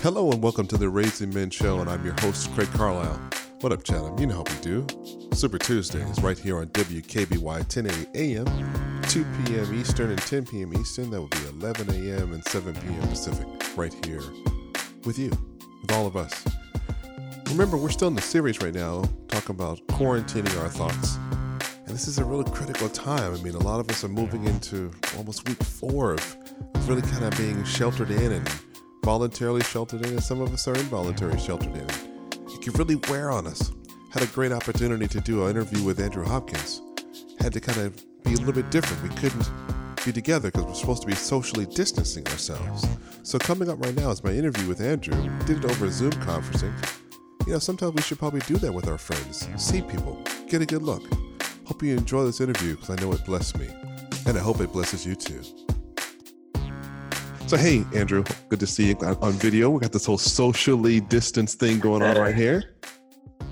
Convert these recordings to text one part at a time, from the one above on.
Hello and welcome to the Raising Men Show, and I'm your host, Craig Carlisle. What up, Chatham? You know how we do. Super Tuesdays, right here on WKBY 1080 AM, 2 p.m. Eastern, and 10 p.m. Eastern. That would be 11 a.m. and 7 p.m. Pacific, right here with you, with all of us. Remember, we're still in the series right now, talking about quarantining our thoughts. And this is a really critical time. I mean, a lot of us are moving into almost week four of really kind of being sheltered in and voluntarily sheltered in, and some of us are involuntarily sheltered in. It can really wear on us. Had a great opportunity to do an interview with Andrew Hopkins. Had to kind of be a little bit different. We couldn't be together because we're supposed to be socially distancing ourselves. So coming up right now is my interview with Andrew. Did it over Zoom conferencing. You know, sometimes we should probably do that with our friends. See people, get a good look. Hope you enjoy this interview because I know it blessed me. And I hope it blesses you too. So, hey, Andrew, good to see you on video. We got this whole socially distanced thing going on right here.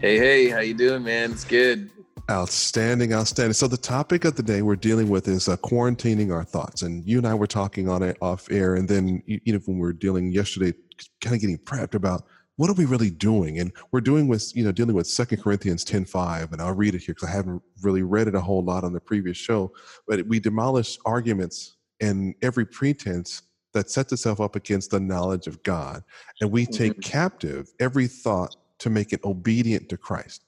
Hey, hey, how you doing, man? It's good. Outstanding, outstanding. So the topic of the day we're dealing with is uh, quarantining our thoughts, and you and I were talking on it off air, and then you, know when we were dealing yesterday, kind of getting prepped about what are we really doing, and we're doing with you know dealing with Second Corinthians ten five, and I'll read it here because I haven't really read it a whole lot on the previous show, but we demolish arguments and every pretense that sets itself up against the knowledge of God. And we take mm-hmm. captive every thought to make it obedient to Christ.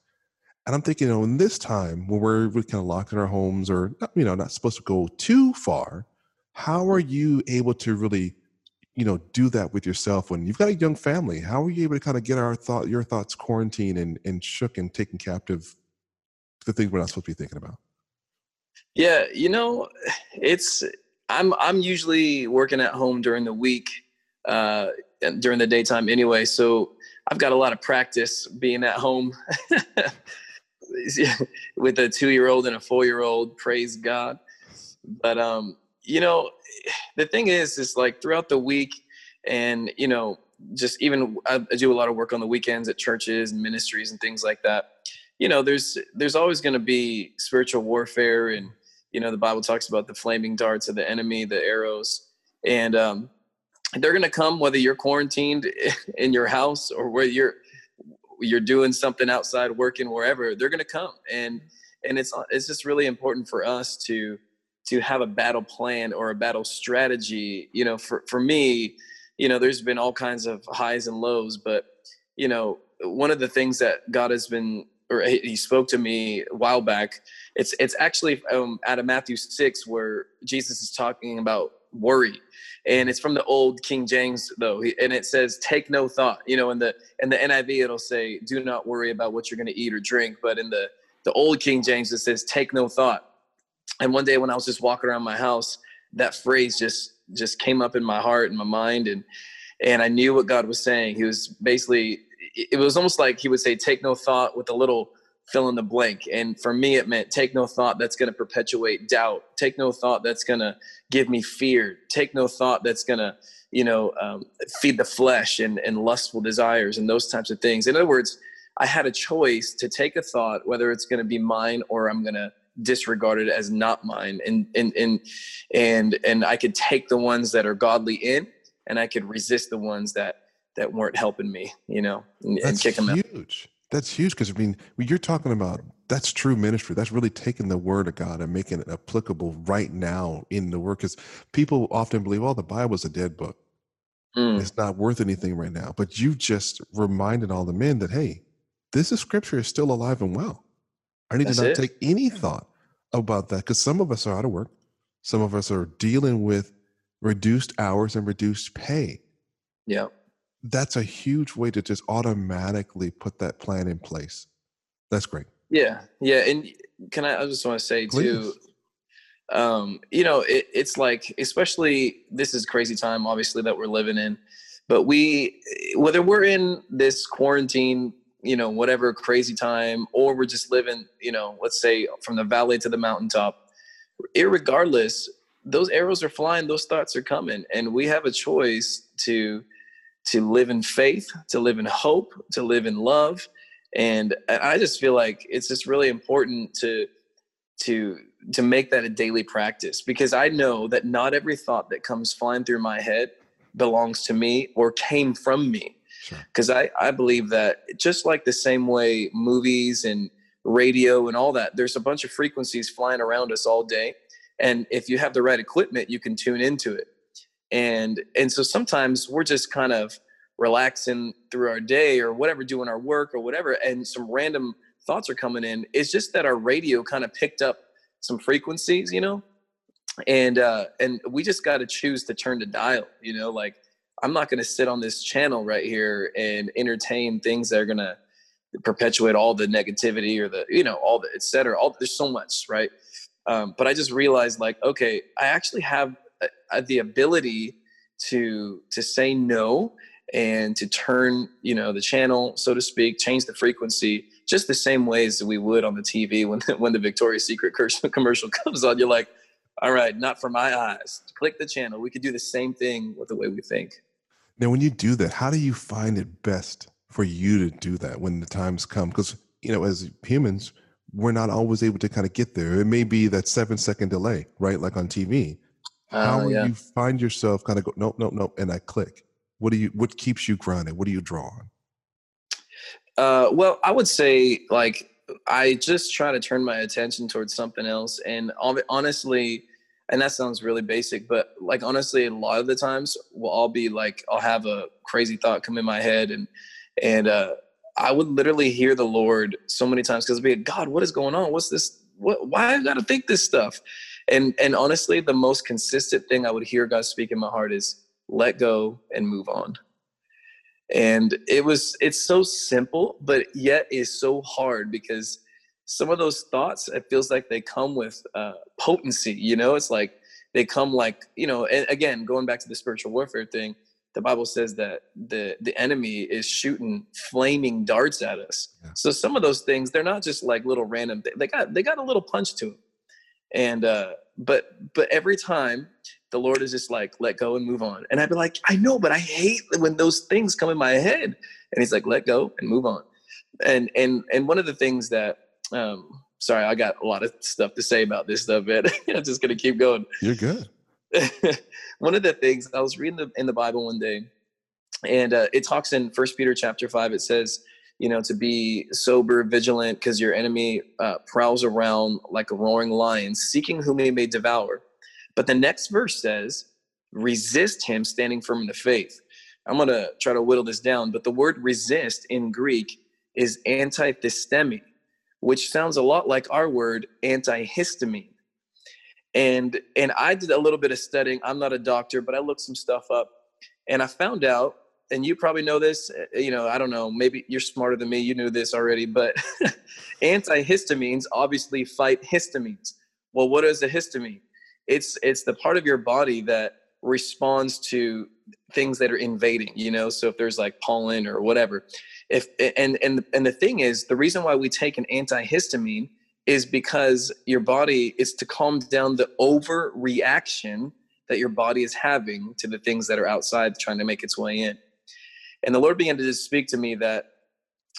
And I'm thinking, you know, in this time when we're, we're kind of locked in our homes or, you know, not supposed to go too far, how are you able to really, you know, do that with yourself when you've got a young family? How are you able to kind of get our thought, your thoughts quarantined and, and shook and taken captive the things we're not supposed to be thinking about? Yeah, you know, it's I'm I'm usually working at home during the week, uh, during the daytime anyway. So I've got a lot of practice being at home with a two year old and a four year old. Praise God. But um, you know, the thing is, is like throughout the week, and you know, just even I, I do a lot of work on the weekends at churches and ministries and things like that. You know, there's there's always going to be spiritual warfare and you know the bible talks about the flaming darts of the enemy the arrows and um, they're going to come whether you're quarantined in your house or where you're you're doing something outside working wherever they're going to come and and it's it's just really important for us to to have a battle plan or a battle strategy you know for for me you know there's been all kinds of highs and lows but you know one of the things that god has been or he spoke to me a while back. It's it's actually um, out of Matthew six where Jesus is talking about worry, and it's from the old King James though, and it says, "Take no thought." You know, in the in the NIV it'll say, "Do not worry about what you're going to eat or drink," but in the the old King James it says, "Take no thought." And one day when I was just walking around my house, that phrase just just came up in my heart and my mind, and and I knew what God was saying. He was basically it was almost like he would say, take no thought with a little fill in the blank. And for me, it meant take no thought that's going to perpetuate doubt. Take no thought that's going to give me fear. Take no thought that's going to, you know, um, feed the flesh and, and lustful desires and those types of things. In other words, I had a choice to take a thought, whether it's going to be mine or I'm going to disregard it as not mine. And, and, and, and, and I could take the ones that are godly in and I could resist the ones that that weren't helping me, you know, and, and kick them huge. out. That's huge because I mean, you're talking about that's true ministry. That's really taking the word of God and making it applicable right now in the work. Because people often believe, "Oh, the Bible's a dead book; mm. it's not worth anything right now." But you just reminded all the men that, hey, this is Scripture is still alive and well. I need that's to not it. take any thought about that because some of us are out of work, some of us are dealing with reduced hours and reduced pay. Yeah that's a huge way to just automatically put that plan in place. That's great. Yeah, yeah, and can I? I just want to say Please. too. Um, you know, it, it's like, especially this is crazy time, obviously that we're living in, but we, whether we're in this quarantine, you know, whatever crazy time, or we're just living, you know, let's say from the valley to the mountaintop, irregardless, those arrows are flying, those thoughts are coming, and we have a choice to to live in faith, to live in hope, to live in love. And I just feel like it's just really important to to to make that a daily practice because I know that not every thought that comes flying through my head belongs to me or came from me. Because sure. I, I believe that just like the same way movies and radio and all that, there's a bunch of frequencies flying around us all day. And if you have the right equipment, you can tune into it. And and so sometimes we're just kind of relaxing through our day or whatever, doing our work or whatever, and some random thoughts are coming in. It's just that our radio kind of picked up some frequencies, you know, and uh, and we just got to choose to turn the dial, you know, like I'm not going to sit on this channel right here and entertain things that are going to perpetuate all the negativity or the you know all the et cetera. All there's so much, right? Um, but I just realized like, okay, I actually have Uh, the ability to to say no and to turn you know the channel so to speak change the frequency just the same ways that we would on the tv when the, when the victoria's secret commercial comes on. You're like all right not for my eyes. Click the channel. We could do the same thing with the way we think. Now when you do that how do you find it best for you to do that when the times come? Because you know as humans we're not always able to kind of get there. It may be that seven second delay right like on tv how uh, yeah. you find yourself kind of go nope nope nope and i click? What do you what keeps you grinding? what do you draw on uh, well i would say like i just try to turn my attention towards something else and honestly and that sounds really basic but like honestly a lot of the times will all be like i'll have a crazy thought come in my head and and uh i would literally hear the lord so many times because be like god what is going on? What's this? What why i gotta think this stuff and and honestly the most consistent thing i would hear god speak in my heart is let go and move on. And it was it's so simple but yet is so hard because some of those thoughts it feels like they come with uh, potency you know? It's like they come like you know and again going back to the spiritual warfare thing the bible says that the the enemy is shooting flaming darts at us. Yeah. so some of those things they're not just like little random they got they got a little punch to them and uh but but every time the Lord is just like, let go and move on. And I'd be like, I know, but I hate when those things come in my head. And he's like, let go and move on. And and and one of the things that um sorry, I got a lot of stuff to say about this stuff, but I'm just gonna keep going. You're good. one of the things I was reading the, in the Bible one day, and uh, it talks in First Peter chapter five. It says, you know, to be sober, vigilant, because your enemy uh, prowls around like a roaring lion, seeking whom he may devour. But the next verse says, resist him standing firm in the faith. I'm going to try to whittle this down, but the word resist in Greek is antithystemi, which sounds a lot like our word antihistamine. And and I did a little bit of studying. I'm not a doctor, but I looked some stuff up and I found out and you probably know this, eh, you know, I don't know, maybe you're smarter than me, you knew this already, but antihistamines obviously fight histamines. Well, what is a histamine? it's it's the part of your body that responds to things that are invading you know so if there's like pollen or whatever if and and and the thing is the reason why we take an antihistamine is because your body is to calm down the overreaction that your body is having to the things that are outside trying to make its way in and the lord began to just speak to me that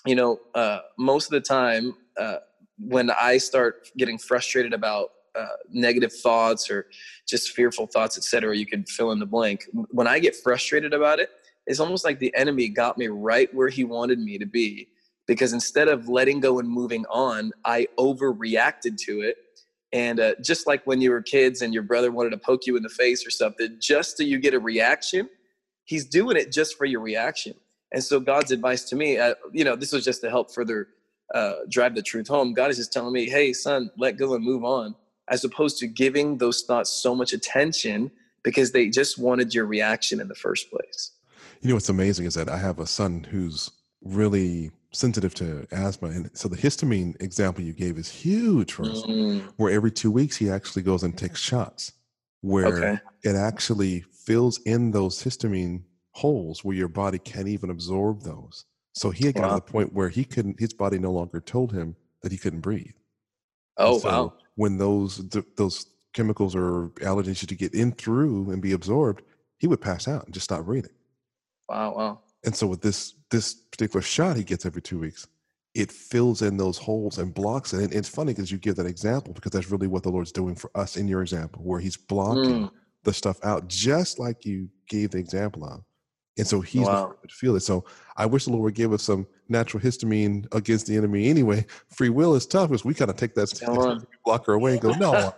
you know uh, most of the time uh, when i start getting frustrated about uh, negative thoughts or just fearful thoughts, etc. You can fill in the blank. When I get frustrated about it, it's almost like the enemy got me right where he wanted me to be. Because instead of letting go and moving on, I overreacted to it. And uh, just like when you were kids and your brother wanted to poke you in the face or something, just so you get a reaction, he's doing it just for your reaction. And so God's advice to me, uh, you know, this was just to help further uh, drive the truth home. God is just telling me, hey, son, let go and move on as opposed to giving those thoughts so much attention because they just wanted your reaction in the first place. You know what's amazing is that I have a son who's really sensitive to asthma. And so the histamine example you gave is huge for us, mm. where every two weeks he actually goes and takes shots where okay. it actually fills in those histamine holes where your body can't even absorb those. So he had got wow. to the point where he couldn't, his body no longer told him that he couldn't breathe. Oh, so wow when those those chemicals or allergens to get in through and be absorbed, he would pass out and just stop breathing. Wow, wow. And so with this this particular shot he gets every two weeks, it fills in those holes and blocks it. And it's funny because you give that example because that's really what the Lord's doing for us in your example, where He's blocking mm. The stuff out, just like you gave the example of. And so he's wow. to feel it. So I wish the Lord would give us some natural histamine against the enemy anyway. Free will is tough because we kind of take that blocker away and go, no,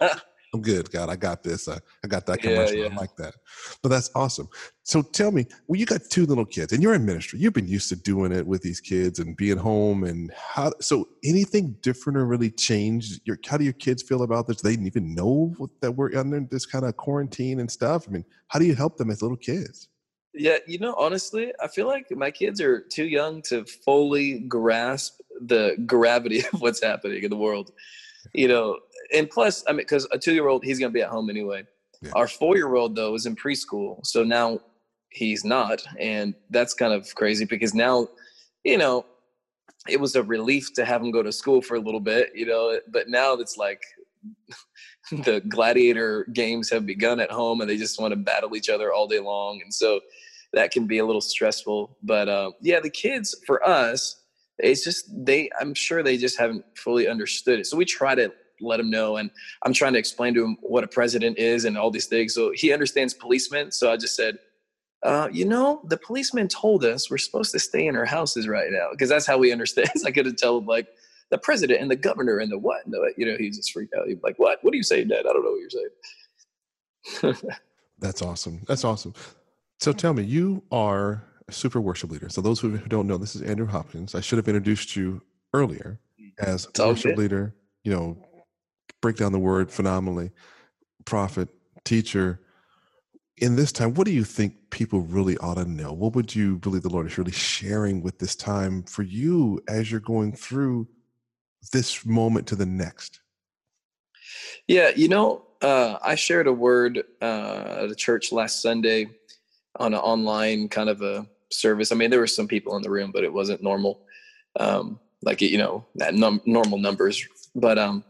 I'm good, God. I got this. I, I got that commercial. Yeah, yeah. I like that. But that's awesome. So tell me, well, you got two little kids and you're in ministry. You've been used to doing it with these kids and being home and how so anything different or really changed? Your how do your kids feel about this? They didn't even know what, that we're under this kind of quarantine and stuff. I mean, how do you help them as little kids? Yeah, you know, honestly, I feel like my kids are too young to fully grasp the gravity of what's happening in the world. You know, and plus, I mean, because a two year old, he's going to be at home anyway. Yeah. Our four year old, though, is in preschool. So now he's not. And that's kind of crazy because now, you know, it was a relief to have him go to school for a little bit, you know, but now it's like the gladiator games have begun at home and they just want to battle each other all day long. And so that can be a little stressful. But uh, yeah, the kids for us, it's just they, I'm sure they just haven't fully understood it. So we try to let him know. And I'm trying to explain to him what a president is and all these things. So he understands policemen. So I just said, uh, you know, the policeman told us we're supposed to stay in our houses right now because that's how we understand. I could tell him like the president and the governor and the what. And the, you know, he's just freaked out. He's like, "What? What are you saying, Dad? I don't know what you're saying." that's awesome. That's awesome. So tell me, you are a super worship leader. So those who don't know, this is Andrew Hopkins. I should have introduced you earlier as worship leader. You know, break down the word phenomenally, prophet, teacher. In this time, what do you think people really ought to know? What would you believe the Lord is really sharing with this time for you as you're going through this moment to the next? Yeah, you know, uh, I shared a word uh, at a church last Sunday on an online kind of a service. I mean, there were some people in the room, but it wasn't normal, um, like you know, that num- normal numbers. But um,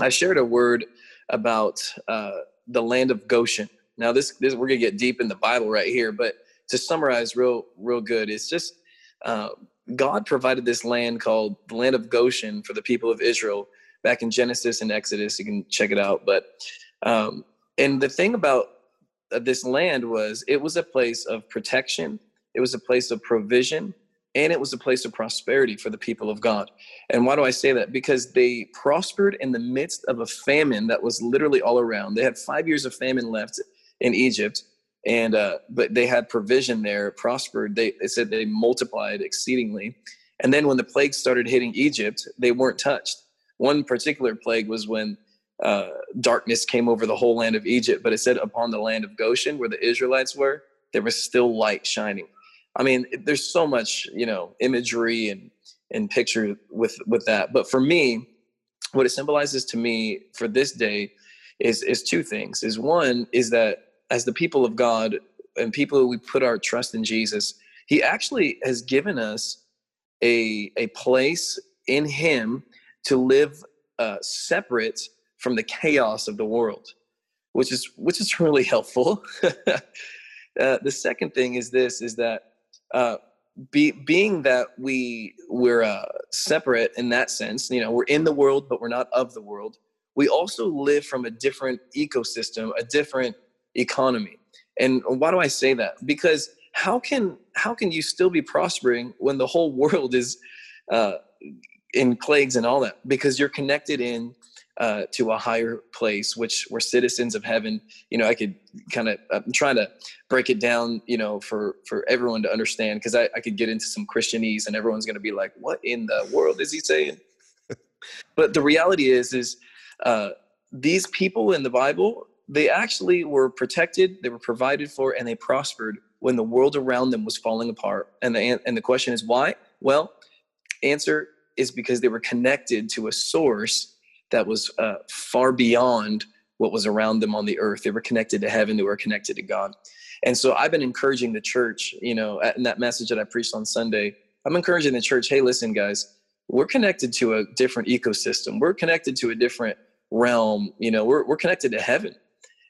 I shared a word about uh, the land of Goshen. Now, this, this we're gonna get deep in the Bible right here, but to summarize real real good, it's just uh, God provided this land called the land of Goshen for the people of Israel back in Genesis and Exodus. You can check it out. But um, and the thing about uh, this land was it was a place of protection. It was a place of provision and it was a place of prosperity for the people of God. And why do I say that? Because they prospered in the midst of a famine that was literally all around. They had five years of famine left in Egypt, and uh, but they had provision there, prospered. They, they said they multiplied exceedingly. And then when the plague started hitting Egypt, they weren't touched. One particular plague was when uh, darkness came over the whole land of Egypt, but it said upon the land of Goshen, where the Israelites were, there was still light shining. I mean, there's so much, you know, imagery and and picture with with that. But for me, what it symbolizes to me for this day is is two things. Is one is that as the people of God and people who we put our trust in Jesus, He actually has given us a a place in Him to live uh, separate from the chaos of the world, which is which is really helpful. uh, the second thing is this: is that uh, be, being that we we're uh, separate in that sense, you know, we're in the world, but we're not of the world. We also live from a different ecosystem, a different economy. And why do I say that? Because how can how can you still be prospering when the whole world is uh, in plagues and all that? Because you're connected in uh, to a higher place, which we're citizens of heaven. You know, I could kind of I'm trying to break it down, you know, for for everyone to understand because I, I could get into some Christianese and everyone's going to be like, "What in the world is he saying?" but the reality is, is uh, these people in the Bible they actually were protected, they were provided for, and they prospered when the world around them was falling apart. And the and the question is why? Well, answer is because they were connected to a source that was uh, far beyond what was around them on the earth. They were connected to heaven, they were connected to God. And so I've been encouraging the church, you know, in that message that I preached on Sunday, I'm encouraging the church, hey, listen, guys, we're connected to a different ecosystem. We're connected to a different realm. You know, we're, we're connected to heaven.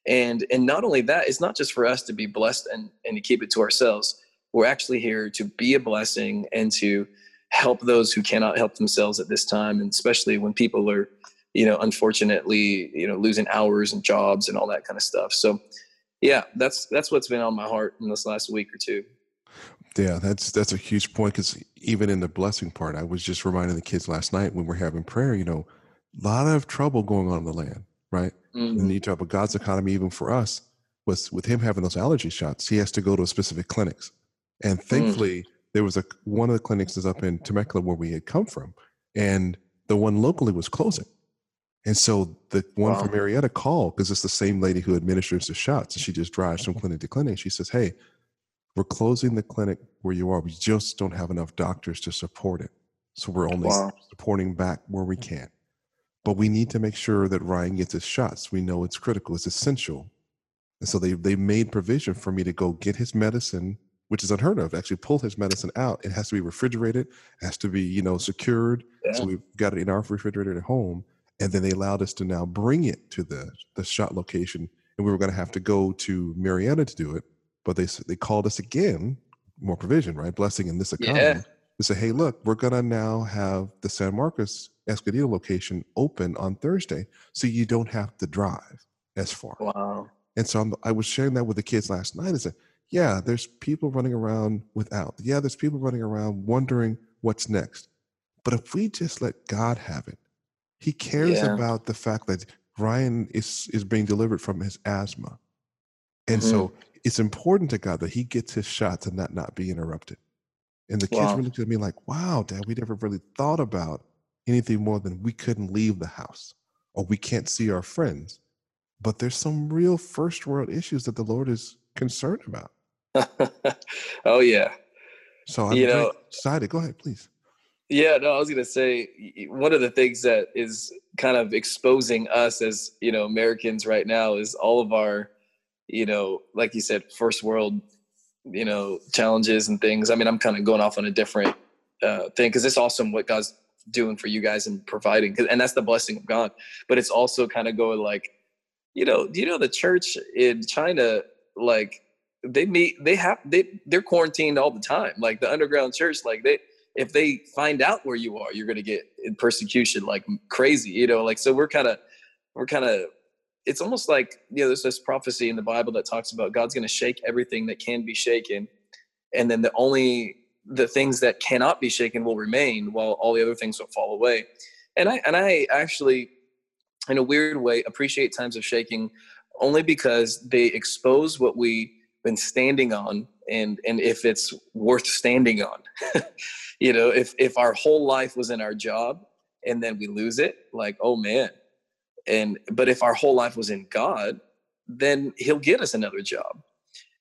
And, and not only that, it's not just for us to be blessed and, and to keep it to ourselves. We're actually here to be a blessing and to help those who cannot help themselves at this time. And especially when people are you know, unfortunately, you know, losing hours and jobs and all that kind of stuff. So yeah, that's that's what's been on my heart in this last week or two. Yeah, that's that's a huge point because even in the blessing part, I was just reminding the kids last night when we're having prayer. You know, a lot of trouble going on in the land, right? Mm-hmm. And you talk about God's economy, even for us, was with him having those allergy shots. He has to go to specific clinics, and mm. thankfully, mm. there was a one of the clinics is up in Temecula where we had come from, and the one locally was closing. And so the one wow. from Murrieta called because it's the same lady who administers the shots. And she just drives from clinic to clinic. She says, Hey, we're closing the clinic where you are. We just don't have enough doctors to support it. So we're only wow. supporting back where we can. But we need to make sure that Ryan gets his shots. We know it's critical, it's essential. And so they they made provision for me to go get his medicine, which is unheard of. Actually, pull his medicine out. It has to be refrigerated, it has to be, you know, secured. Yeah. So we've got it in our refrigerator at home and then they allowed us to now bring it to the the shot location and we were going to have to go to Murrieta to do it but they they called us again more provision right blessing in this economy. Yeah. they say hey look we're going to now have the san marcos escondido location open on thursday so you don't have to drive as far. Wow. And so I'm, i was sharing that with the kids last night i said yeah there's people running around without yeah there's people running around wondering what's next but if we just let god have it he cares yeah. about the fact that Ryan is is being delivered from his asthma. And mm-hmm. so it's important to God that he gets his shots and that not be interrupted. And the kids wow. were looking at me like, wow, dad, we never really thought about anything more than we couldn't leave the house or we can't see our friends. But there's some real first world issues that the Lord is concerned about. oh yeah. So I'm you know, excited. Go ahead, please. Yeah, no, I was gonna say one of the things that is kind of exposing us as you know Americans right now is all of our, you know, like you said, first world, you know, challenges and things. I mean, I'm kind of going off on a different uh, thing because it's awesome what God's doing for you guys and providing, and that's the blessing of God. But it's also kind of going like, you know, do you know the church in China, like they meet, they have, they they're quarantined all the time, like the underground church, like they if they find out where you are, you're going to get in persecution like crazy, you know, like, so we're kind of, we're kind of, it's almost like, you know, there's this prophecy in the Bible that talks about God's going to shake everything that can be shaken. And then the only, the things that cannot be shaken will remain while all the other things will fall away. And I, and I actually, in a weird way, appreciate times of shaking only because they expose what we've been standing on and, and if it's worth standing on. you know if if our whole life was in our job and then we lose it like oh man. And but if our whole life was in god then he'll get us another job.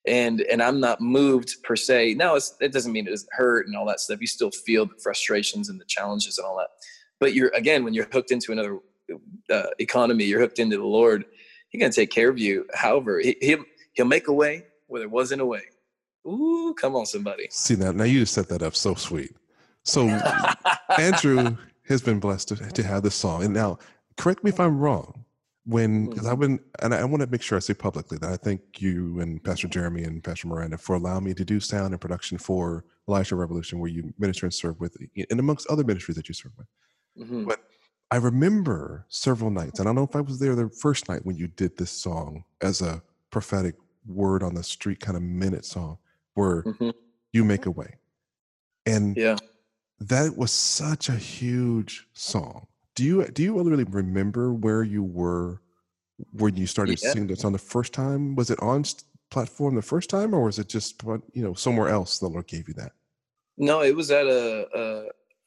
And and i'm not moved per se. Now it doesn't mean it doesn't hurt and all that stuff. You still feel the frustrations and the challenges and all that. But you're again when you're hooked into another uh, economy you're hooked into the lord he's going to take care of you. However he, he'll he'll make a way where there wasn't a way Ooh, come on, somebody. See that now you just set that up so sweet. So Andrew has been blessed to, to have this song. And now, correct me if I'm wrong. When because I've been and I want to make sure I say publicly that I thank you and Pastor Jeremy and Pastor Miranda for allowing me to do sound and production for Elisha Revolution, where you minister and serve with, and amongst other ministries that you serve with. Mm-hmm. But I remember several nights, and I don't know if I was there the first night when you did this song as a prophetic word on the street kind of minute song, where mm-hmm. you make a way. And yeah that was such a huge song. Do you do you really remember where you were when you started yeah. singing that song the first time? Was it on platform the first time, or was it just you know somewhere else the Lord gave you that? No, it was at a,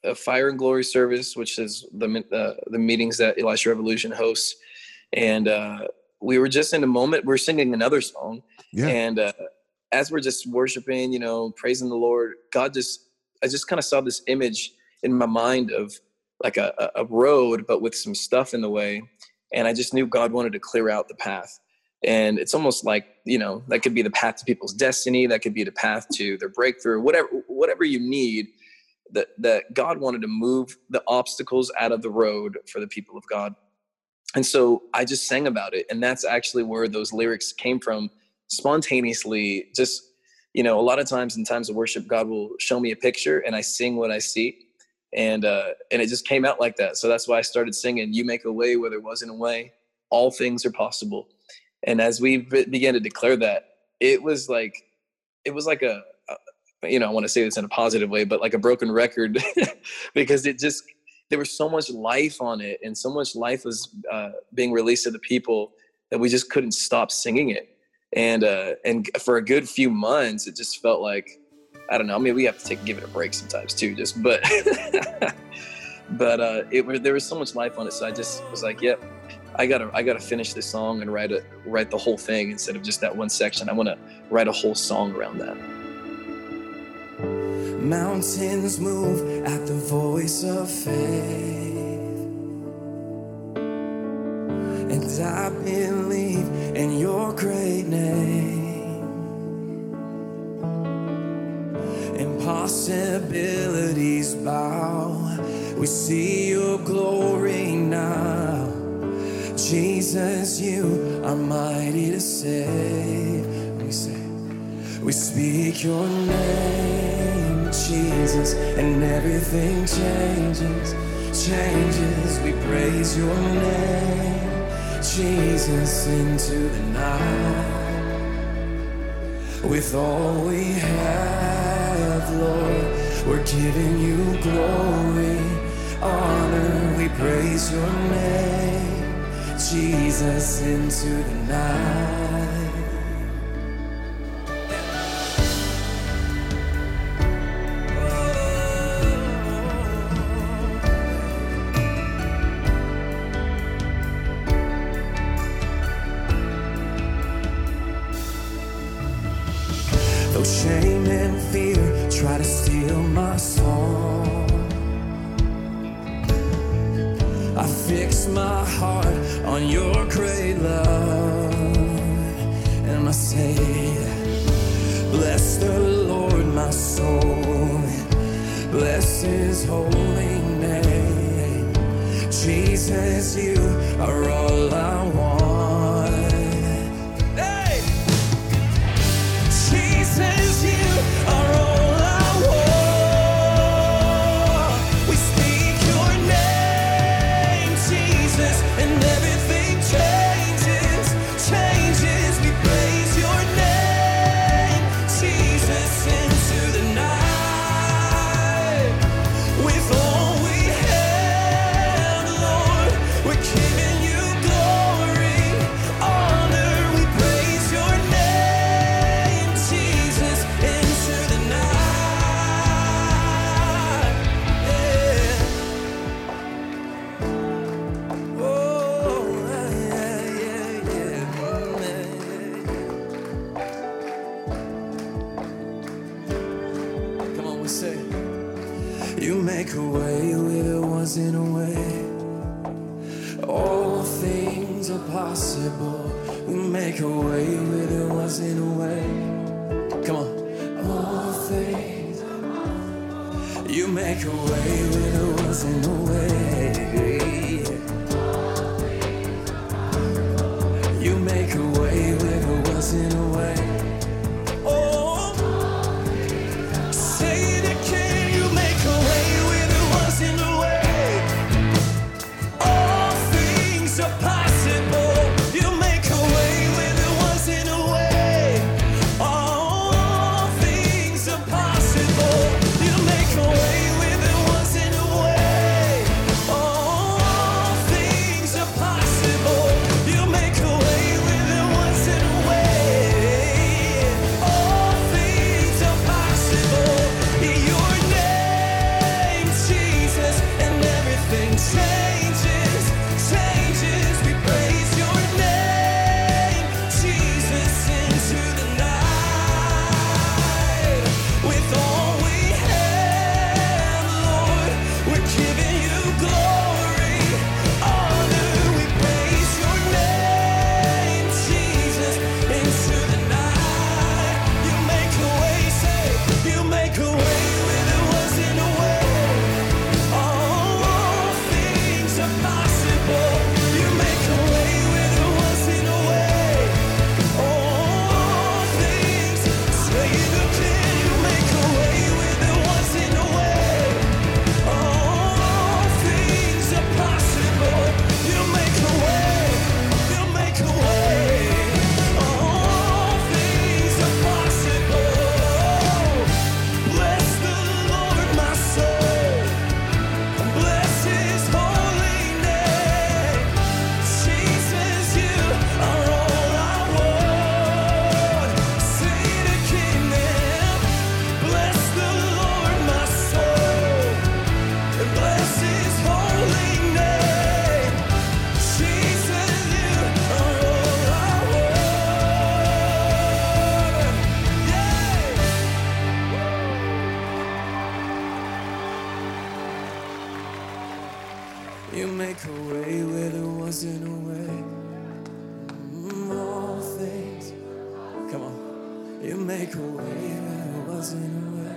a, a fire and glory service, which is the uh, the meetings that Elisha Revolution hosts, and uh, we were just in a moment. We are singing another song, yeah. and uh, as we're just worshiping, you know, praising the Lord, God just I just kind of saw this image in my mind of like a, a road, but with some stuff in the way. And I just knew God wanted to clear out the path. And it's almost like, you know, that could be the path to people's destiny. That could be the path to their breakthrough, whatever, whatever you need that, that God wanted to move the obstacles out of the road for the people of God. And so I just sang about it. And that's actually where those lyrics came from spontaneously, just you know, a lot of times in times of worship, God will show me a picture and I sing what I see. And uh, and it just came out like that. So that's why I started singing, You make a way where there wasn't a way. All things are possible. And as we began to declare that, it was like, it was like a, a you know, I want to say this in a positive way, but like a broken record because it just, there was so much life on it and so much life was uh, being released to the people that we just couldn't stop singing it. And, uh, and for a good few months, it just felt like, I don't know. I mean, we have to take give it a break sometimes too, just but but uh, it there was so much life on it, so I just was like, yep, I gotta I gotta finish this song and write it write the whole thing instead of just that one section. I want to write a whole song around that. Mountains move at the voice of faith. And I believe in your great name. Impossibilities bow. We see your glory now. Jesus, you are mighty to save. We say, we speak your name, Jesus, and everything changes, changes. We praise your name, Jesus, into the night. With all we have, Lord, we're giving you glory, honor. We praise your name, Jesus, into the night. Fix my heart on your great love, and I say, Bless the Lord, my soul, bless His holy name. Jesus, you are all I want. Make a way where wasn't a way.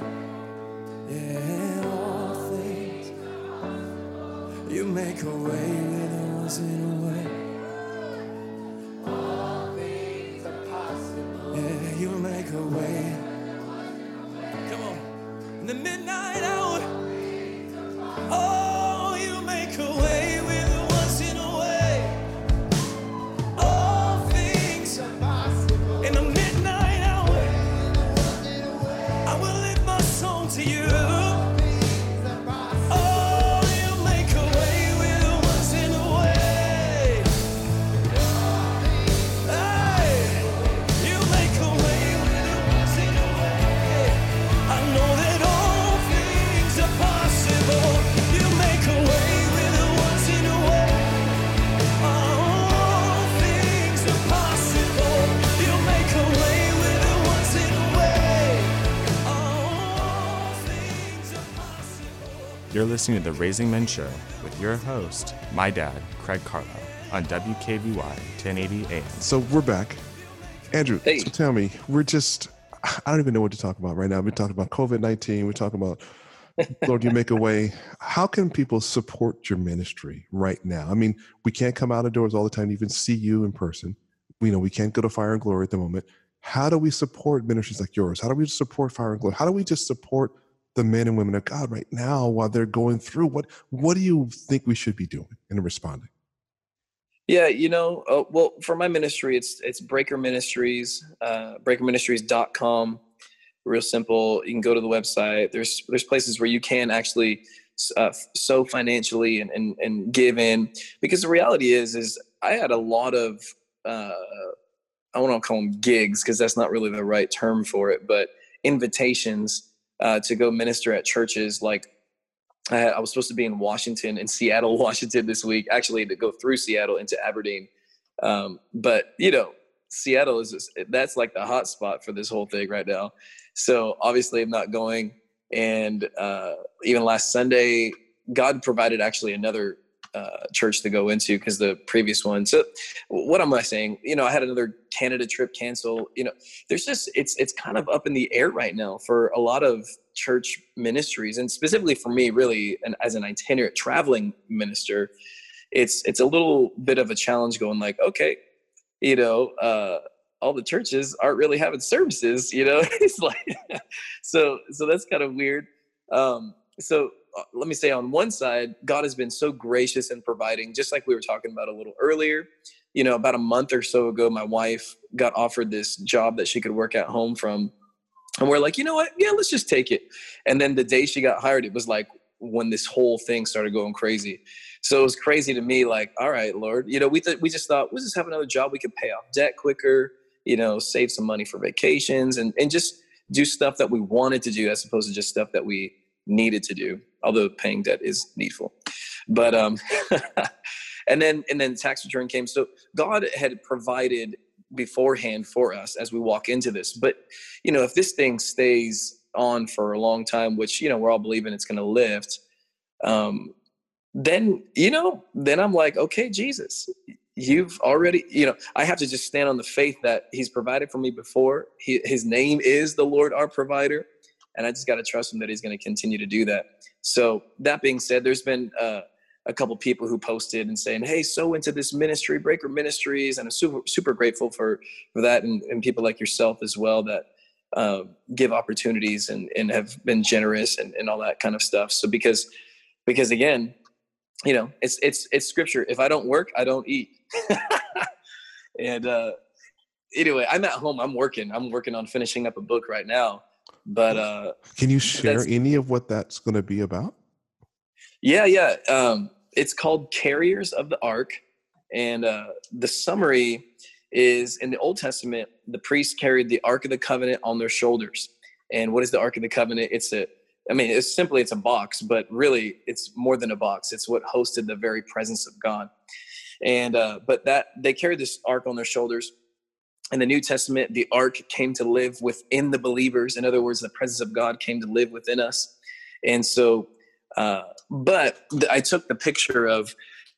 Yeah, all things. You make a way where there wasn't a. listening to the Raising Men Show with your host, my dad, Craig Carlisle, on WKBY 1080 AM. So we're back. Andrew, Hey. so tell me, we're just, I don't even know what to talk about right now. We're talking about COVID 19. We're talking about, Lord, you make a way. How can people support your ministry right now? I mean, we can't come out of doors all the time, to even see you in person. We know we can't go to Fire and Glory at the moment. How do we support ministries like yours? How do we support Fire and Glory? How do we just support the men and women of God right now while they're going through? What What do you think we should be doing and responding? Yeah, you know, uh, well, for my ministry, it's it's Breaker Ministries, uh, breakerministries.com. Real simple. You can go to the website. There's there's places where you can actually uh, sow financially and, and and give in because the reality is is I had a lot of uh, I don't want to call them gigs because that's not really the right term for it, but invitations uh, to go minister at churches like I, had, I was supposed to be in Washington, in Seattle, Washington this week, actually to go through Seattle into Aberdeen. Um, but you know, Seattle is just, that's like the hot spot for this whole thing right now. So obviously, I'm not going. And uh, even last Sunday, God provided actually another uh, church to go into because the previous one. So what am I saying? You know, I had another Canada trip cancel. You know, there's just it's it's kind of up in the air right now for a lot of church ministries, and specifically for me, really, and as an itinerant traveling minister, it's it's a little bit of a challenge. Going like, okay, you know. Uh, all the churches aren't really having services, you know. it's like, so so that's kind of weird. Um, so Uh, let me say on one side god has been so gracious in providing just like we were talking about a little earlier. You know about a month or so ago my wife got offered this job that she could work at home from. And we're like you know what? Yeah let's just take it. And then the day she got hired it was like when this whole thing started going crazy. So it was crazy to me like all right lord. You know we th- we just thought we'll just have another job. We could pay off debt quicker you know save some money for vacations and and just do stuff that we wanted to do as opposed to just stuff that we needed to do although paying debt is needful. But um and then and then tax return came. So god had provided beforehand for us as we walk into this. But you know if this thing stays on for a long time which you know we're all believing it's going to lift um then you know then i'm like okay jesus you've already you know i have to just stand on the faith that he's provided for me before. He, his name is the lord our provider and I just got to trust him that he's going to continue to do that. So that being said, there's been uh, a couple people who posted and saying, "Hey, so into this ministry, Breaker Ministries," and I'm super super grateful for for that, and, and people like yourself as well that uh, give opportunities and and have been generous and, and all that kind of stuff. So because because again, you know, it's it's it's scripture. If I don't work, I don't eat. and uh, anyway, I'm at home. I'm working. I'm working on finishing up a book right now but uh Can you share any of what that's going to be about? yeah yeah um it's called carriers of the ark and uh the summary is in the old testament the priests carried the ark of the covenant on their shoulders. And what is the ark of the covenant? It's a i mean it's simply it's a box but really it's more than a box. It's what hosted the very presence of god. And uh but that they carried this ark on their shoulders in the New Testament, the ark came to live within the believers. In other words, the presence of God came to live within us. And so Uh, but I took the picture of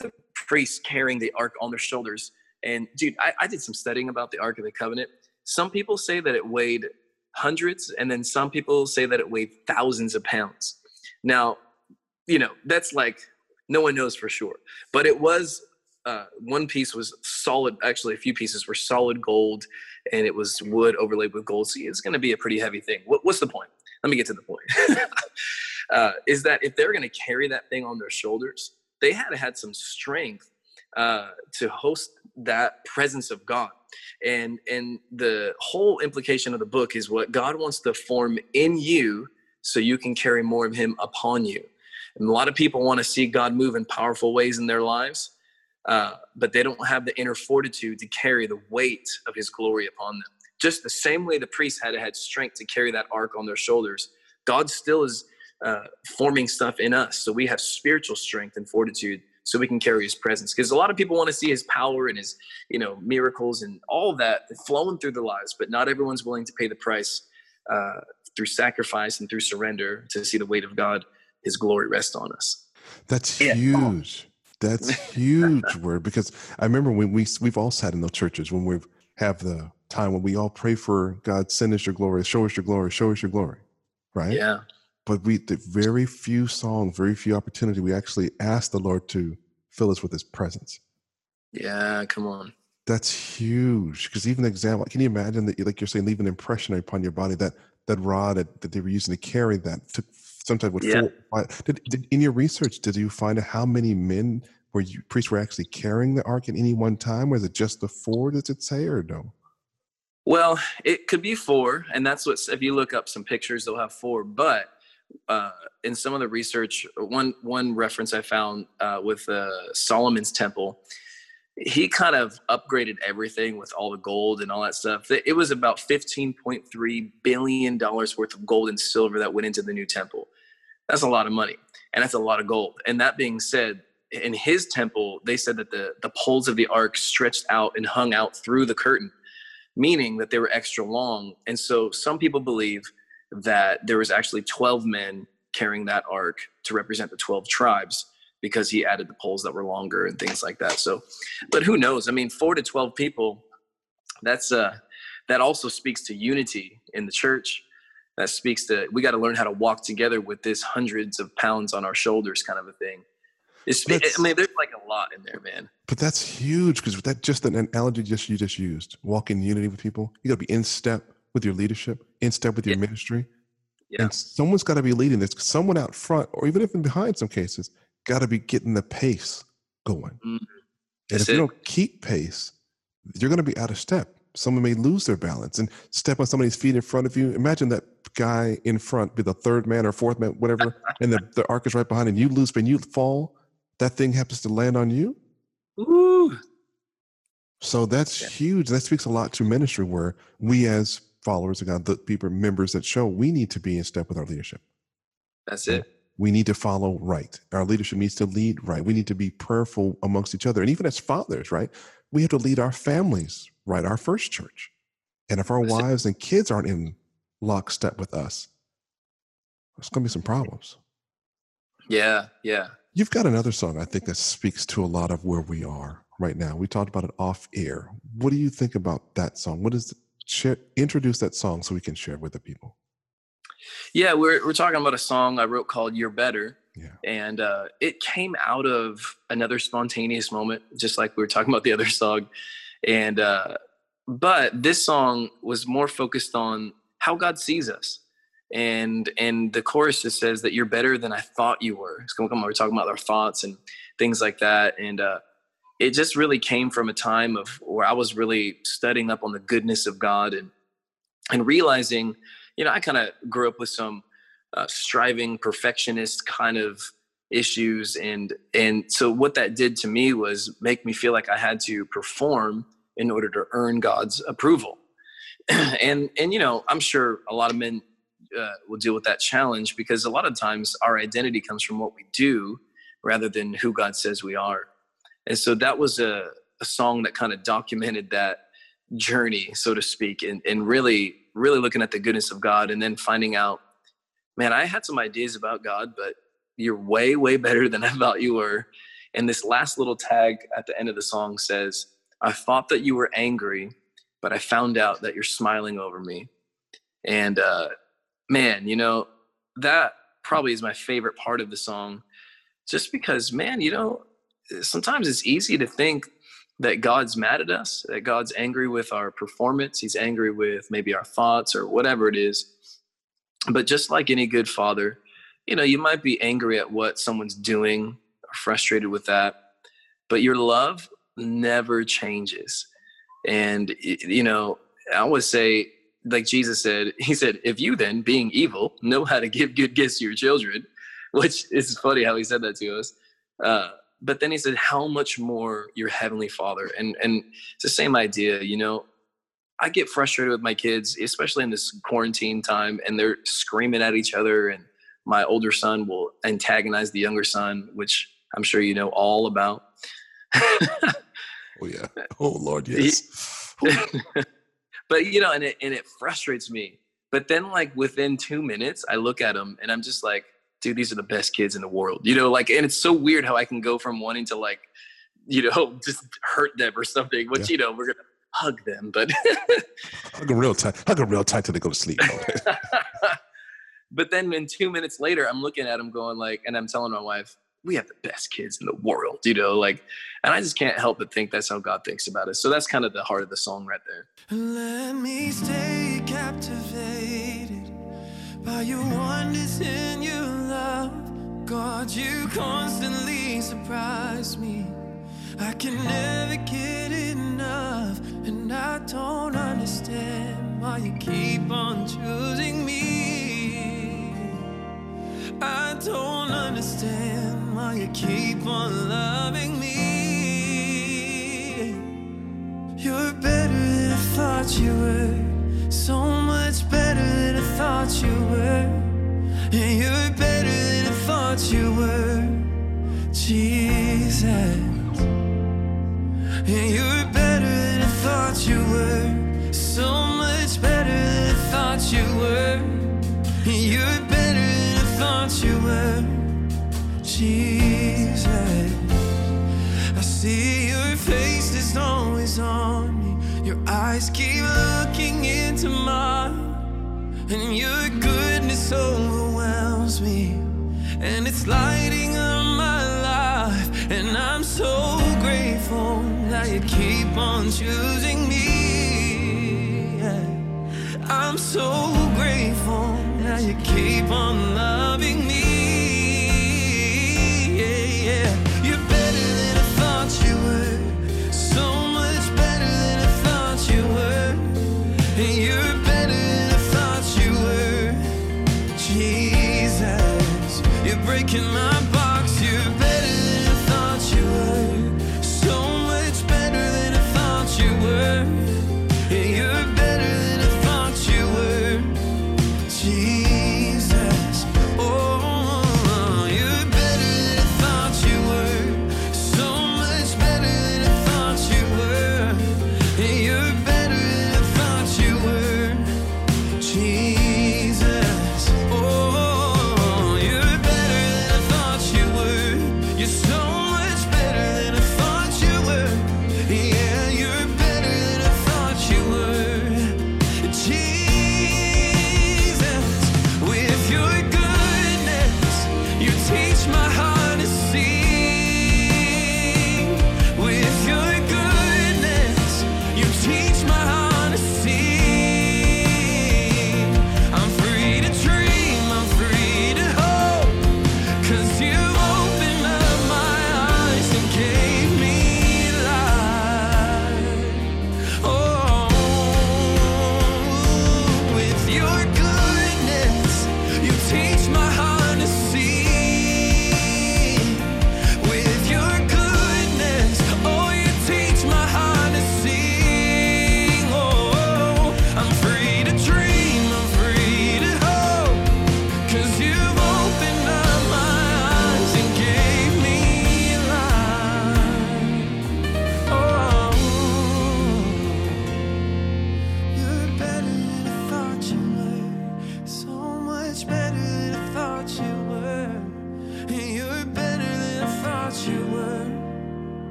the priests carrying the ark on their shoulders. And dude, I, I did some studying about the Ark of the Covenant. Some people say that it weighed hundreds, and then some people say that it weighed thousands of pounds. Now, you know, that's like no one knows for sure, but it was uh, one piece was solid. Actually, a few pieces were solid gold, and it was wood overlaid with gold. See, it's going to be a pretty heavy thing. What, what's the point? Let me get to the point. uh, is that if they're going to carry that thing on their shoulders, they had to had some strength uh, to host that presence of God. And and the whole implication of the book is what God wants to form in you so you can carry more of him upon you. And a lot of people want to see God move in powerful ways in their lives, uh, but they don't have the inner fortitude to carry the weight of his glory upon them. Just the same way the priests had had strength to carry that ark on their shoulders, God still is uh, forming stuff in us. So we have spiritual strength and fortitude so we can carry his presence because a lot of people want to see his power and his you know miracles and all that flowing through their lives but not everyone's willing to pay the price uh, through sacrifice and through surrender to see the weight of god his glory rest on us that's yeah. huge that's huge word because i remember when we we've all sat in those churches when we have the time when we all pray for god send us your glory show us your glory show us your glory right yeah but we the very few songs, very few opportunity. We actually ask the Lord to fill us with His presence. Yeah, come on. That's huge. Because even the example, can you imagine that, like you're saying, leave an impression upon your body that that rod that, that they were using to carry that took sometimes with yeah. four. Did, did, in your research, did you find out how many men were you priests were actually carrying the ark at any one time? Was it just the four? Does it say or no? Well, it could be four, and that's what if you look up some pictures, they'll have four. But uh, in some of the research, one one reference I found uh, with uh, Solomon's temple, he kind of upgraded everything with all the gold and all that stuff. It was about fifteen point three billion dollars worth of gold and silver that went into the new temple. That's a lot of money, and that's a lot of gold. And that being said, in his temple, they said that the the poles of the ark stretched out and hung out through the curtain, meaning that they were extra long. And so, some people believe that there was actually 12 men carrying that ark to represent the 12 tribes because he added the poles that were longer and things like that. So, but who knows? I mean, four to 12 people, that's, uh, that also speaks to unity in the church. That speaks to, we got to learn how to walk together with this hundreds of pounds on our shoulders kind of a thing. It's, I mean, there's like a lot in there, man. But that's huge because that just an analogy just you just used. Walk in unity with people. You got to be in step with your leadership, in step with your yeah. ministry. Yeah. And someone's got to be leading this. Someone out front, or even if in behind some cases, got to be getting the pace going. Mm-hmm. And if it. you don't keep pace, you're going to be out of step. Someone may lose their balance and step on somebody's feet in front of you. Imagine that guy in front be the third man or fourth man, whatever, and the, the ark is right behind, and you lose, and you fall. That thing happens to land on you. Ooh. So that's yeah. huge. That speaks a lot to ministry where we as followers of God, the people, members that show we need to be in step with our leadership. That's it. We need to follow right. Our leadership needs to lead right. We need to be prayerful amongst each other. And even as fathers, right? We have to lead our families right, our first church. And if our wives and kids aren't in lockstep with us, there's going to be some problems. Yeah, yeah. You've got another song I think that speaks to a lot of where we are right now. We talked about it off air. What do you think about that song? What is share, introduce that song so we can share with the people. Yeah, we're we're talking about a song I wrote called "You're Better," yeah. and uh, it came out of another spontaneous moment, just like we were talking about the other song. And uh, but this song was more focused on how God sees us, and and the chorus just says that you're better than I thought you were. It's to come. We're talking about our thoughts and things like that, and uh, it just really came from a time of where I was really studying up on the goodness of God and and realizing, you know, I kind of grew up with some uh, striving perfectionist kind of issues and and so what that did to me was make me feel like I had to perform in order to earn God's approval. and and you know, I'm sure a lot of men uh, will deal with that challenge because a lot of times our identity comes from what we do rather than who God says we are. And so that was a, a song that kind of documented that journey, so to speak, and, and really, really looking at the goodness of God and then finding out, man, I had some ideas about God, but you're way, way better than I thought you were. And this last little tag at the end of the song says, I thought that you were angry, but I found out that you're smiling over me. And uh, man, you know, that probably is my favorite part of the song, just because, man, you know, sometimes it's easy to think that God's mad at us, that God's angry with our performance, He's angry with maybe our thoughts or whatever it is. But just like any good father, you know, you might be angry at what someone's doing or frustrated with that, but your love never changes. And, you know, I always say, like Jesus said, He said, if you then, being evil, know how to give good gifts to your children, which is funny how He said that to us. Uh, but then he said how much more your heavenly father and and it's the same idea you know i get frustrated with my kids especially in this quarantine time and they're screaming at each other and my older son will antagonize the younger son which i'm sure you know all about oh yeah oh lord yes but you know and it, and it frustrates me but then like within two minutes i look at him and i'm just like dude, these are the best kids in the world. You know, like, and it's so weird how I can go from wanting to like, you know, just hurt them or something, which, yeah. you know, we're going to hug them, but hug them real tight, hug them real tight till they go to sleep. But then in two minutes later, I'm looking at him going like, and I'm telling my wife, we have the best kids in the world, you know, like, and I just can't help but think that's how God thinks about us. So that's kind of the heart of the song right there. Let me stay captivated by your wonders in your love. God, you constantly surprise me. I can never get enough, and I don't understand why you keep on choosing me. I don't understand why you keep on loving me. You're better than I thought you were, so much better than I thought you were. And you're better than I thought you were, Jesus. And you're better than I thought you were, so much better than I thought you were. You're thought Jesus. I see your face is always on me. Your eyes keep looking into mine. And your goodness overwhelms me. And it's lighting up my life. And I'm so grateful that you keep on choosing me. I'm so grateful you keep on loving me.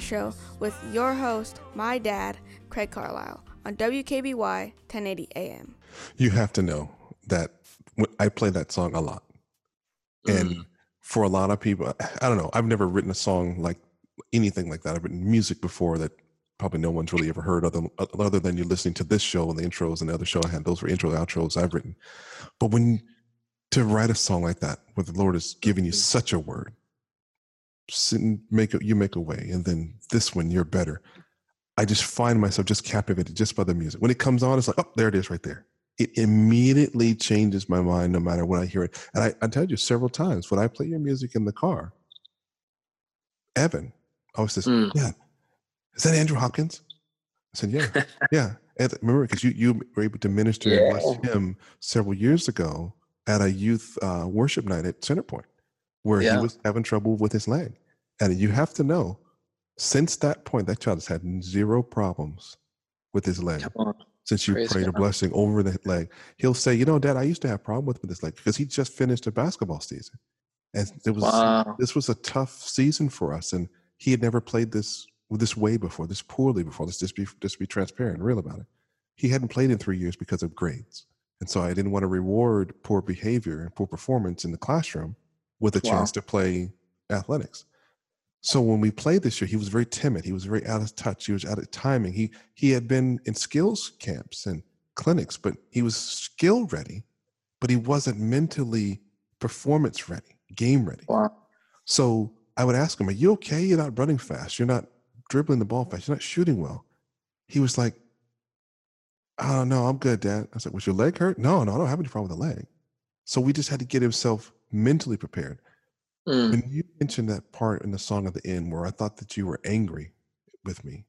To the Raising Men Show with your host, my dad, Craig Carlisle, on WKBY 1080 AM. You have to know that I play that song a lot. And mm. for a lot of people, I don't know, I've never written a song like anything like that. I've written music before that probably no one's really ever heard other, other than you listening to this show and the intros and the other show I had. Those were intro outros I've written. But when to write a song like that, where the Lord is giving you mm-hmm. such a word, sit and make a, you make a way, and then this one you're better. I just find myself just captivated just by the music. When it comes on, it's like, oh, there it is right there. It immediately changes my mind no matter when I hear it. And I, I tell you several times when I play your music in the car, Evan always says, Mm. Yeah, is that Andrew Hopkins? I said, Yeah, yeah. And remember, because you, you were able to minister and bless him several years ago at a youth uh, worship night at Centerpoint, where he was having trouble with his leg. And you have to know, since that point, that child has had zero problems with his leg since you Praise prayed a blessing over the leg. He'll say, you know, Dad, I used to have problem with this leg because he just finished a basketball season, and it was Wow. this was a tough season for us, and he had never played this this way before, this poorly before. Let's just be just be transparent and real about it. He hadn't played in three years because of grades, and so I didn't want to reward poor behavior and poor performance in the classroom with a Wow. chance to play athletics. So when we played this year, he was very timid. He was very out of touch. He was out of timing. He he had been in skills camps and clinics, but he was skill ready, but he wasn't mentally performance ready, game ready. Wow. So I would ask him, Are you okay? You're not running fast. You're not dribbling the ball fast. You're not shooting well. He was like, I don't know. I'm good, Dad. I said, Was your leg hurt? No, no, I don't have any problem with the leg. So we just had to get himself mentally prepared. Mm. When you mentioned that part in the song at the end where I thought that you were angry with me,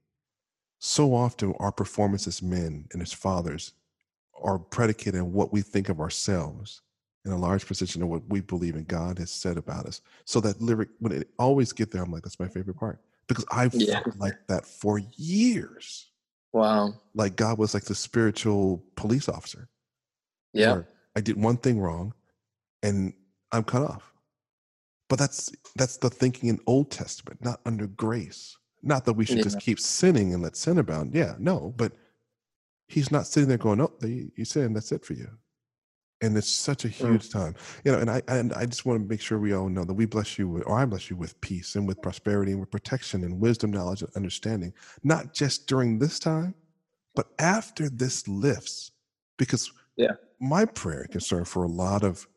so often our performance as men and as fathers are predicated on what we think of ourselves in a large position of what we believe in God has said about us. So that lyric, when it always get there, I'm like, that's my favorite part because I've Yeah. felt like that for years. Wow. Like God was like the spiritual police officer. Yeah. I did one thing wrong and I'm cut off. But that's that's the thinking in Old Testament, not under grace. Not that we should just keep sinning and let sin abound. Yeah, no, but he's not sitting there going, Oh, you, you sin, that's it for you. and it's such a mm. huge time you know and i and i just want to make sure we all know that we bless you with, or i bless you with peace and with prosperity and with protection and wisdom knowledge and understanding not just during this time but after this lifts because yeah my prayer concern for a lot of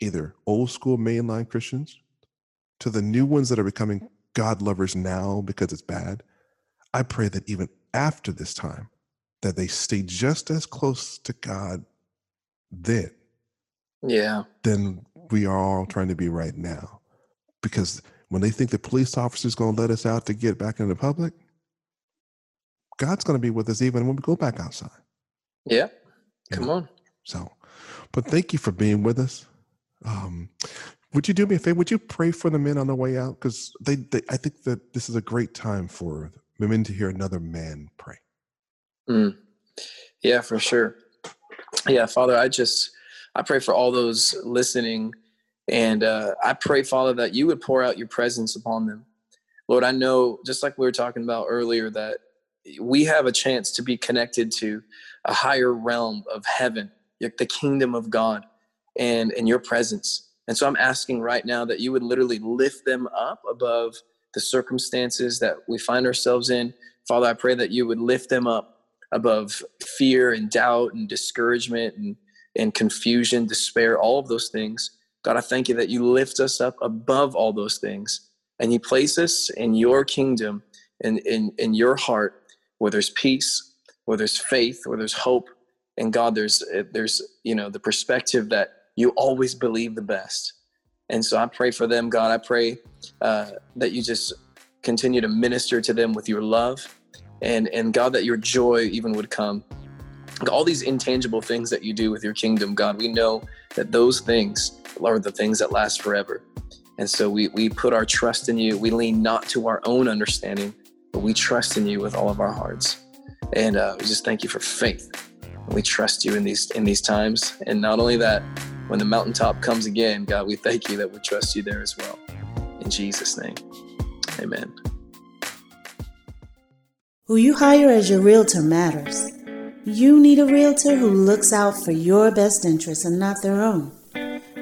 either old school mainline christians to the new ones that are becoming god lovers now because it's bad i pray that even after this time that they stay just as close to god then yeah. than we are all trying to be right now. Because when they think the police officer's going to let us out to get back into the public god's going to be with us even when we go back outside. Yeah come you know? on. So but thank you for being with us um would you do me a favor? Would you pray for the men on the way out? Because they, they i think that this is a great time for women to hear another man pray. Mm. yeah for sure. Yeah, Father, I just I pray for all those listening, and uh, I pray, Father, that you would pour out your presence upon them. Lord, I know, just like we were talking about earlier, that we have a chance to be connected to a higher realm of heaven, the kingdom of God, and in your presence. And so I'm asking right now that you would literally lift them up above the circumstances that we find ourselves in. Father, I pray that you would lift them up above fear and doubt and discouragement and, and confusion, despair, all of those things. God, I thank you that you lift us up above all those things and you place us in your kingdom and in, in your heart where there's peace, where there's faith, where there's hope. And God, there's, there's, you know, the perspective that you always believe the best. And so I pray for them, God. I pray uh, that you just continue to minister to them with your love and and God that your joy even would come. All these intangible things that you do with your kingdom, God, we know that those things are the things that last forever. And so we we put our trust in you. We lean not to our own understanding, but we trust in you with all of our hearts. And uh, we just thank you for faith. We trust you in these in these times. And not only that, when the mountaintop comes again, God, we thank you that we trust you there as well. In Jesus' name, Amen. Who you hire as your realtor matters. You need a realtor who looks out for your best interests and not their own.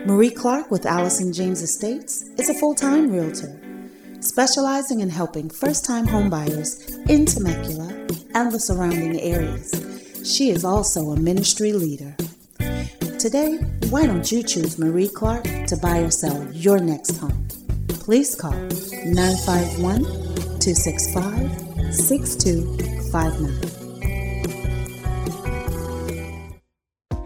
Marie Clark with Allison James Estates is a full time realtor, specializing in helping first time homebuyers in Temecula and the surrounding areas. She is also a ministry leader. Today, why don't you choose Marie Clark to buy or sell your next home? Please call 951 265 6259.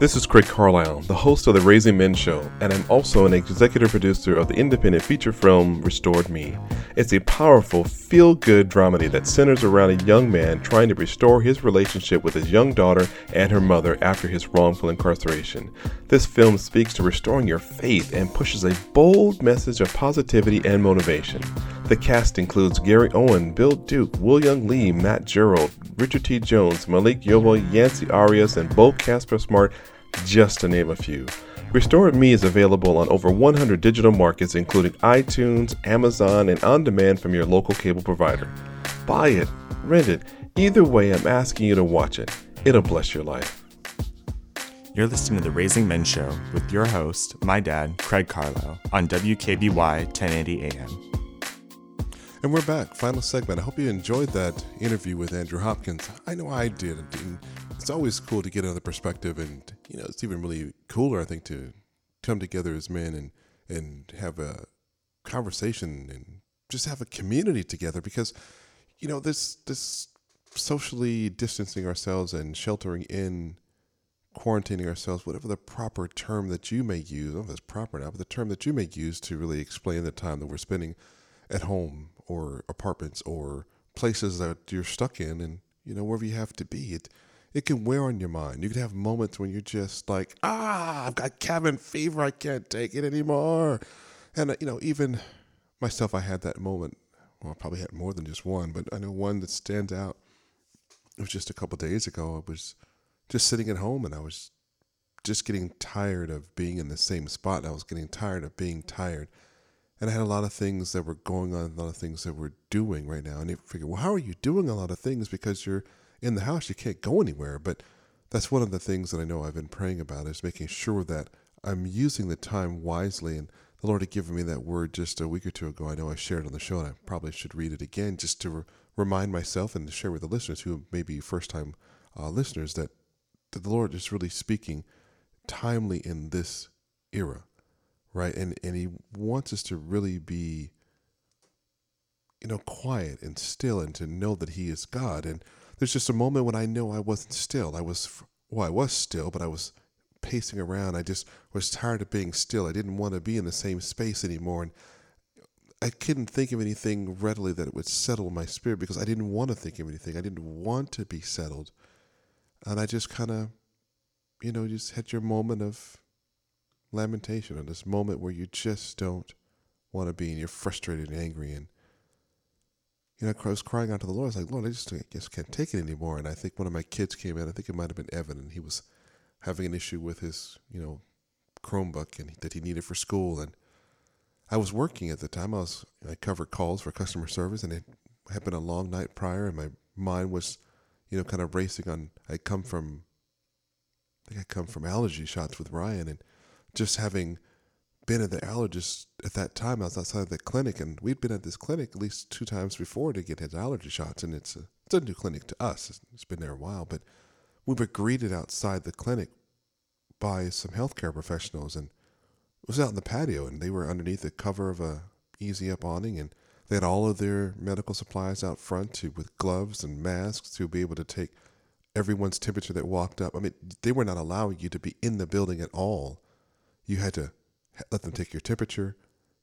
This is Craig Carlisle, the host of the Raising Men Show, and I'm also an executive producer of the independent feature film Restored Me. It's a powerful, feel good dramedy that centers around a young man trying to restore his relationship with his young daughter and her mother after his wrongful incarceration. This film speaks to restoring your faith and pushes a bold message of positivity and motivation. The cast includes Gary Owen, Bill Duke, Will Yun Lee, Matt Gerald, Richard T. Jones, Malik Yoba, Yancey Arias, and Bo Casper Smart just to name a few. Restored Me is available on over 100 digital markets, including iTunes, Amazon, and on demand from your local cable provider. Buy it, rent it. Either way, I'm asking you to watch it. It'll bless your life. You're listening to the Raising Men Show with your host, my dad, Craig Carlisle, on WKBY 1080 AM. And we're back. Final segment. I hope you enjoyed that interview with Andrew Hopkins. I know I did. And it's always cool to get another perspective and you know, it's even really cooler, I think, to come together as men and and have a conversation and just have a community together because you know this this socially distancing ourselves and sheltering in quarantining ourselves whatever the proper term that you may use I don't know if that's proper now but the term that you may use to really explain the time that we're spending at home or apartments or places that you're stuck in and you know wherever you have to be it it can wear on your mind. You can have moments when you're just like, ah, I've got cabin fever. I can't take it anymore. And, uh, you know, even myself, I had that moment. Well, I probably had more than just one, but I know one that stands out. It was just a couple days ago. I was just sitting at home and I was just getting tired of being in the same spot. I was getting tired of being tired. And I had a lot of things that were going on, a lot of things that we're doing right now. And you figure, well, how are you doing a lot of things? Because you're in the house, you can't go anywhere. But that's one of the things that I know I've been praying about is making sure that I'm using the time wisely. And the Lord had given me that word just a week or two ago. I know I shared on the show, and I probably should read it again just to re- remind myself and to share with the listeners who may be first time uh, listeners that, that the Lord is really speaking timely in this era, right? And and He wants us to really be, you know, quiet and still, and to know that He is God. And there's just a moment when I know I wasn't still. I was well, I was still, but I was pacing around. I just was tired of being still. I didn't want to be in the same space anymore, and I couldn't think of anything readily that would settle my spirit because I didn't want to think of anything. I didn't want to be settled, and I just kind of, you know, just had your moment of lamentation, or this moment where you just don't want to be, and you're frustrated and angry, and you know, I was crying out to the Lord. I was like, Lord, I just, I just can't take it anymore. And I think one of my kids came in. I think it might have been Evan, and he was having an issue with his, you know, Chromebook and that he needed for school. And I was working at the time. I was I covered calls for customer service, and it had been a long night prior, and my mind was, you know, kind of racing on. I come from, I think I come from allergy shots with Ryan, and just having been at the allergist at that time. I was outside the clinic, and we'd been at this clinic at least two times before to get his allergy shots. And it's a, it's a new clinic to us. it's been there a while, but we were greeted outside the clinic by some healthcare professionals, and it was out in the patio, and they were underneath the cover of a easy up awning, and they had all of their medical supplies out front to with gloves and masks to be able to take everyone's temperature that walked up. I mean, they were not allowing you to be in the building at all. You had to let them take your temperature.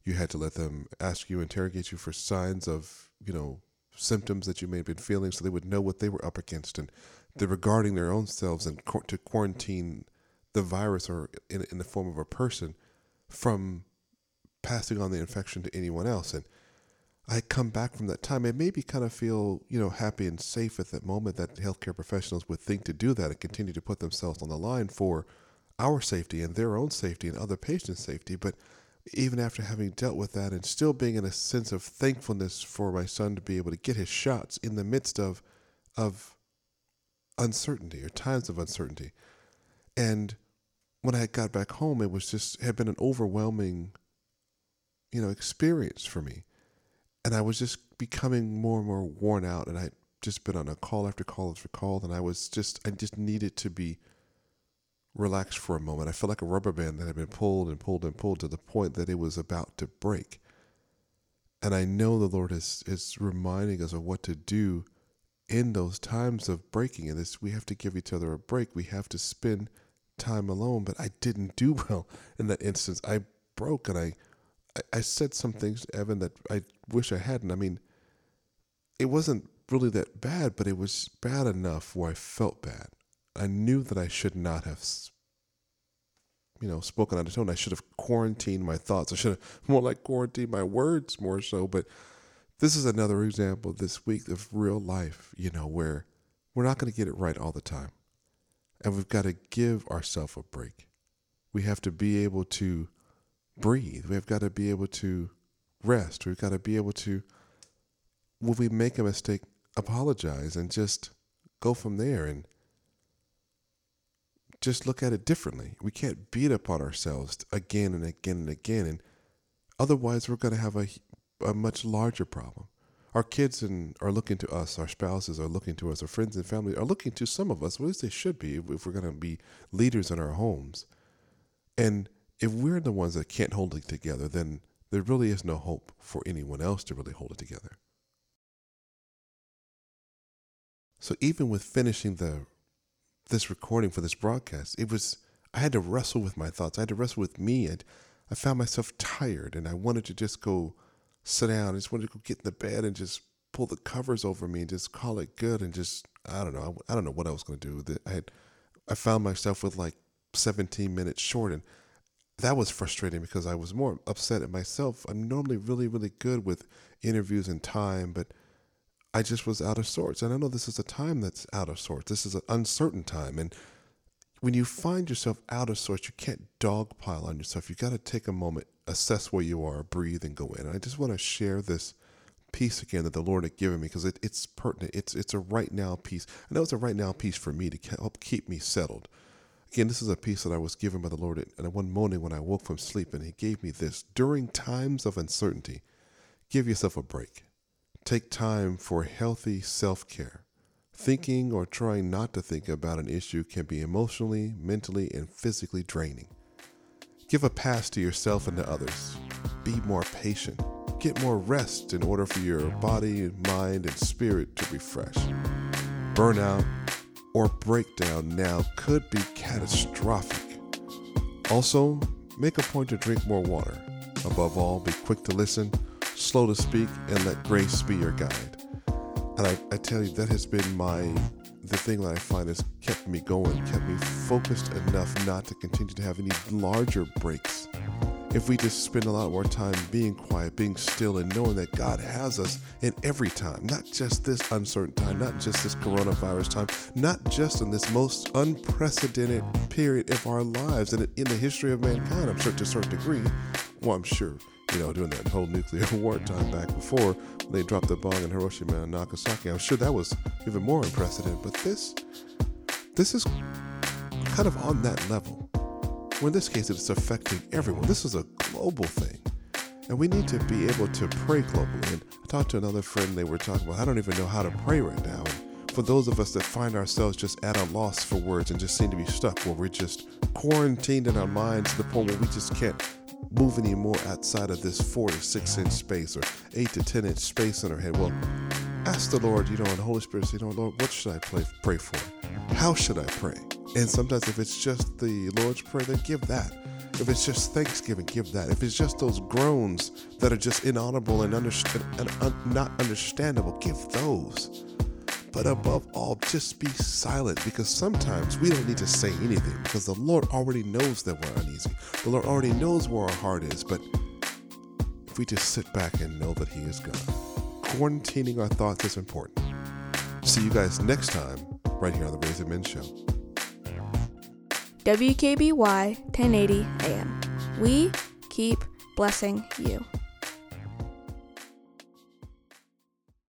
You had to let them ask you, interrogate you for signs of, you know, symptoms that you may have been feeling so they would know what they were up against. And they're regarding their own selves and to quarantine the virus or in, in the form of a person from passing on the infection to anyone else. And I come back from that time. Made me kind of feel, you know, happy and safe at that moment that healthcare professionals would think to do that and continue to put themselves on the line for our safety and their own safety and other patients' safety. But even after having dealt with that and still being in a sense of thankfulness for my son to be able to get his shots in the midst of of uncertainty or times of uncertainty. And when I got back home, it was just had been an overwhelming, you know, experience for me. And I was just becoming more and more worn out and I'd just been on a call after call after call and I was just I just needed to be relax for a moment. I felt like a rubber band that had been pulled and pulled and pulled to the point that it was about to break. And I know the Lord is, is reminding us of what to do in those times of breaking. And this, we have to give each other a break. We have to spend time alone. But I didn't do well in that instance. I broke and I, I, said some things to Evan that I wish I hadn't. I mean, it wasn't really that bad, but it was bad enough where I felt bad. I knew that I should not have, you know, spoken out of tone. I should have quarantined my thoughts. I should have more like quarantined my words more so. But this is another example this week of real life, you know, where we're not going to get it right all the time. And we've got to give ourselves a break. We have to be able to breathe. We've got to be able to rest. We've got to be able to, when we make a mistake, apologize and just go from there. And just look at it differently. We can't beat upon ourselves again and again and again. And otherwise, we're going to have a, a much larger problem. Our kids and are looking to us, our spouses are looking to us, our friends and family are looking to some of us, well, at least they should be, if we're going to be leaders in our homes. And if we're the ones that can't hold it together, then there really is no hope for anyone else to really hold it together. So even with finishing the this recording for this broadcast, it was I had to wrestle with my thoughts. I had to wrestle with me, and I found myself tired, and I wanted to just go sit down. I just wanted to go get in the bed and just pull the covers over me and just call it good, and just I don't know. I, I don't know what I was going to do with it. I had I found myself with like 17 minutes short, and that was frustrating because I was more upset at myself. I'm normally really really good with interviews and time, but I just was out of sorts. And I know this is a time that's out of sorts. This is an uncertain time. And when you find yourself out of sorts, you can't dogpile on yourself. You got to take a moment, assess where you are, breathe, and go in. And I just want to share this piece again that the Lord had given me because it, it's pertinent. It's it's a right now piece. I know it's a right now piece for me to help keep me settled. Again, this is a piece that I was given by the Lord and one morning when I woke from sleep, and He gave me this. During times of uncertainty, give yourself a break. Take time for healthy self care. Thinking or trying not to think about an issue can be emotionally, mentally, and physically draining. Give a pass to yourself and to others. Be more patient. Get more rest in order for your body, mind, and spirit to refresh. Burnout or breakdown now could be catastrophic. Also, make a point to drink more water. Above all, be quick to listen, slow to speak, and let grace be your guide. And I, I tell you, that has been my the thing that I find has kept me going, kept me focused enough not to continue to have any larger breaks. If we just spend a lot more time being quiet, being still, and knowing that God has us in every time, not just this uncertain time, not just this coronavirus time, not just in this most unprecedented period of our lives and in the history of mankind, I'm sure to a certain degree. Well, I'm sure you know, during that whole nuclear war time back before they dropped the bomb in Hiroshima and Nagasaki. I'm sure that was even more unprecedented. But this, this is kind of on that level. Well, in this case, it's affecting everyone. This is a global thing. And we need to be able to pray globally. And I talked to another friend, they were talking about, I don't even know how to pray right now. And for those of us that find ourselves just at a loss for words and just seem to be stuck, where we're just quarantined in our minds to the point where we just can't move anymore outside of this four to six inch space or eight to ten inch space in our head. Well, ask the Lord, you know, and the Holy Spirit you know, Lord, what should I pray, pray for? How should I pray? And sometimes if it's just the Lord's Prayer, then give that. If it's just thanksgiving, give that. If it's just those groans that are just inaudible and, and un- not understandable, give those. But above all, just be silent because sometimes we don't need to say anything because the Lord already knows that we're uneasy. The Lord already knows where our heart is. But if we just sit back and know that He is God, quarantining our thoughts is important. See you guys next time right here on the Raising Men Show. WKBY 1080 AM. We keep blessing you.